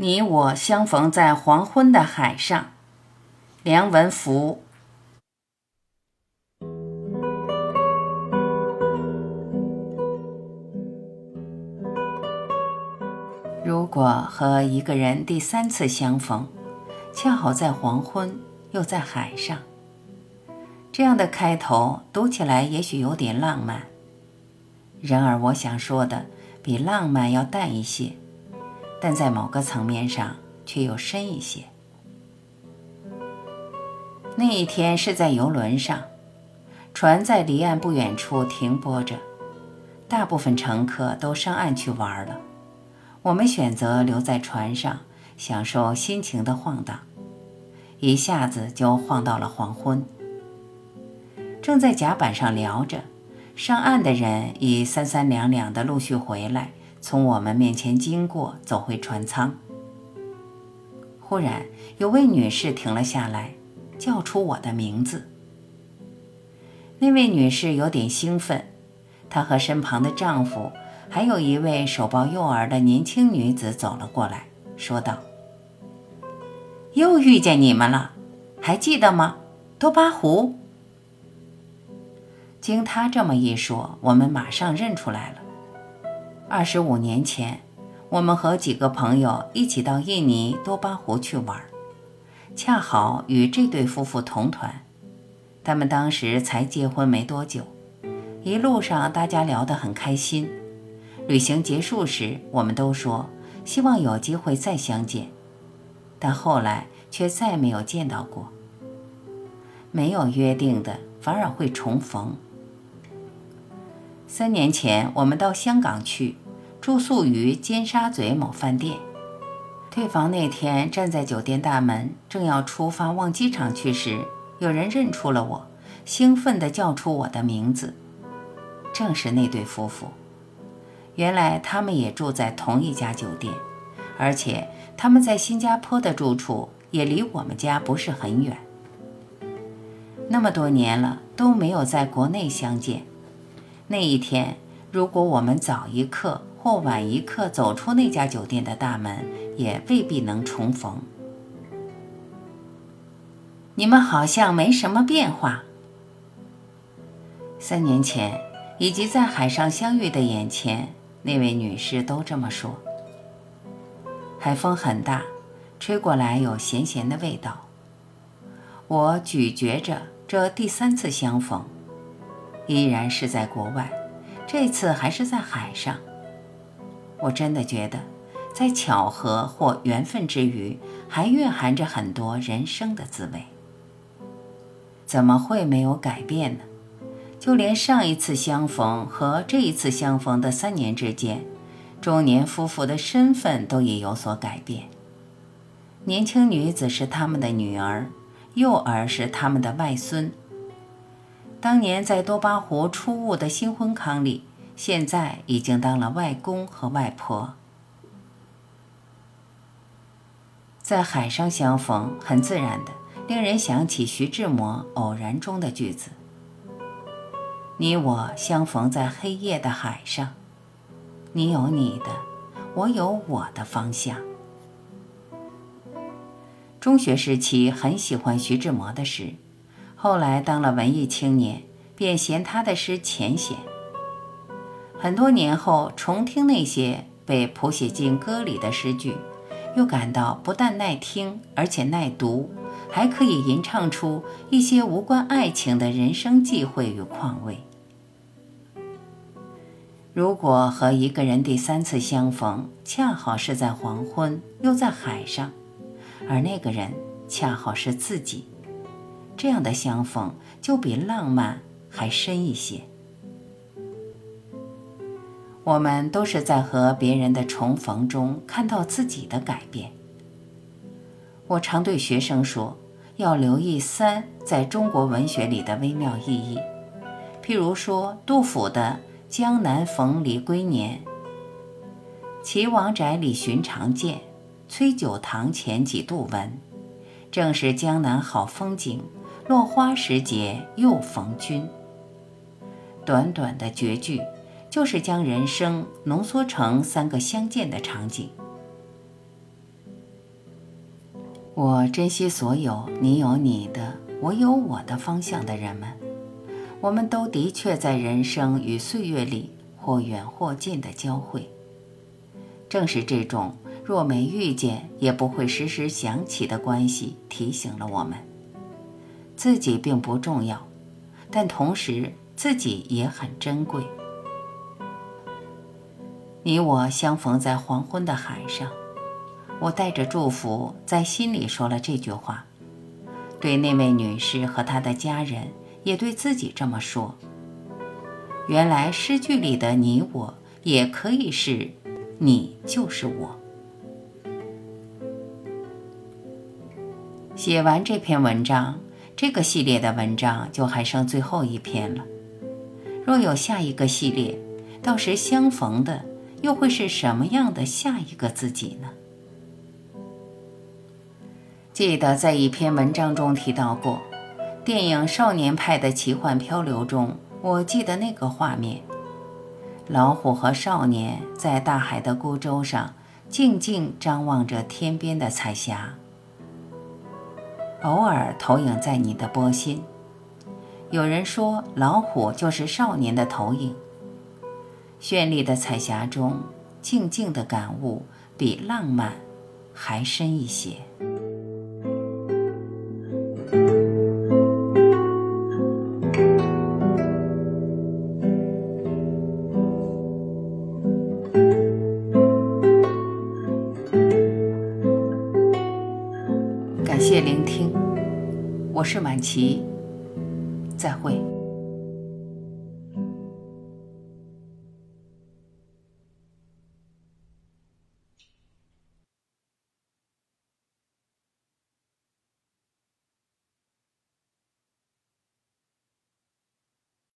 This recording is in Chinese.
你我相逢在黄昏的海上，梁文福。如果和一个人第三次相逢，恰好在黄昏，又在海上，这样的开头读起来也许有点浪漫。然而，我想说的比浪漫要淡一些。但在某个层面上却又深一些。那一天是在游轮上，船在离岸不远处停泊着，大部分乘客都上岸去玩了。我们选择留在船上，享受心情的晃荡，一下子就晃到了黄昏。正在甲板上聊着，上岸的人已三三两两的陆续回来。从我们面前经过，走回船舱。忽然，有位女士停了下来，叫出我的名字。那位女士有点兴奋，她和身旁的丈夫，还有一位手抱幼儿的年轻女子走了过来，说道：“又遇见你们了，还记得吗？多巴湖。”经她这么一说，我们马上认出来了。二十五年前，我们和几个朋友一起到印尼多巴湖去玩，恰好与这对夫妇同团。他们当时才结婚没多久，一路上大家聊得很开心。旅行结束时，我们都说希望有机会再相见，但后来却再没有见到过。没有约定的，反而会重逢。三年前，我们到香港去住宿于尖沙咀某饭店。退房那天，站在酒店大门，正要出发往机场去时，有人认出了我，兴奋地叫出我的名字。正是那对夫妇。原来他们也住在同一家酒店，而且他们在新加坡的住处也离我们家不是很远。那么多年了，都没有在国内相见。那一天，如果我们早一刻或晚一刻走出那家酒店的大门，也未必能重逢。你们好像没什么变化。三年前，以及在海上相遇的眼前，那位女士都这么说。海风很大，吹过来有咸咸的味道。我咀嚼着这第三次相逢。依然是在国外，这次还是在海上。我真的觉得，在巧合或缘分之余，还蕴含着很多人生的滋味。怎么会没有改变呢？就连上一次相逢和这一次相逢的三年之间，中年夫妇的身份都已有所改变。年轻女子是他们的女儿，幼儿是他们的外孙。当年在多巴湖初悟的新婚伉俪，现在已经当了外公和外婆。在海上相逢，很自然的，令人想起徐志摩《偶然》中的句子：“你我相逢在黑夜的海上，你有你的，我有我的方向。”中学时期很喜欢徐志摩的诗。后来当了文艺青年，便嫌他的诗浅显。很多年后重听那些被谱写进歌里的诗句，又感到不但耐听，而且耐读，还可以吟唱出一些无关爱情的人生际会与况味。如果和一个人第三次相逢，恰好是在黄昏，又在海上，而那个人恰好是自己。这样的相逢就比浪漫还深一些。我们都是在和别人的重逢中看到自己的改变。我常对学生说，要留意“三”在中国文学里的微妙意义。譬如说，杜甫的《江南逢李龟年》：“岐王宅里寻常见，崔九堂前几度闻。正是江南好风景。”落花时节又逢君。短短的绝句，就是将人生浓缩成三个相见的场景。我珍惜所有你有你的，我有我的方向的人们。我们都的确在人生与岁月里或远或近的交汇。正是这种若没遇见也不会时时想起的关系，提醒了我们：自己并不重要，但同时自己也很珍贵。你我相逢在黄昏的海上。我带着祝福，在心里说了这句话，对那位女士和她的家人，也对自己这么说。原来诗句里的你我，也可以是你就是我。写完这篇文章，这个系列的文章就还剩最后一篇了。若有下一个系列，到时相逢的又会是什么样的下一个自己呢？记得在一篇文章中提到过，电影《少年派的奇幻漂流》中，我记得那个画面：老虎和少年在大海的孤舟上，静静张望着天边的彩霞，偶尔投影在你的波心。有人说，老虎就是少年的投影。绚丽的彩霞中，静静的感悟，比浪漫还深一些。聆听，我是满琪，再会。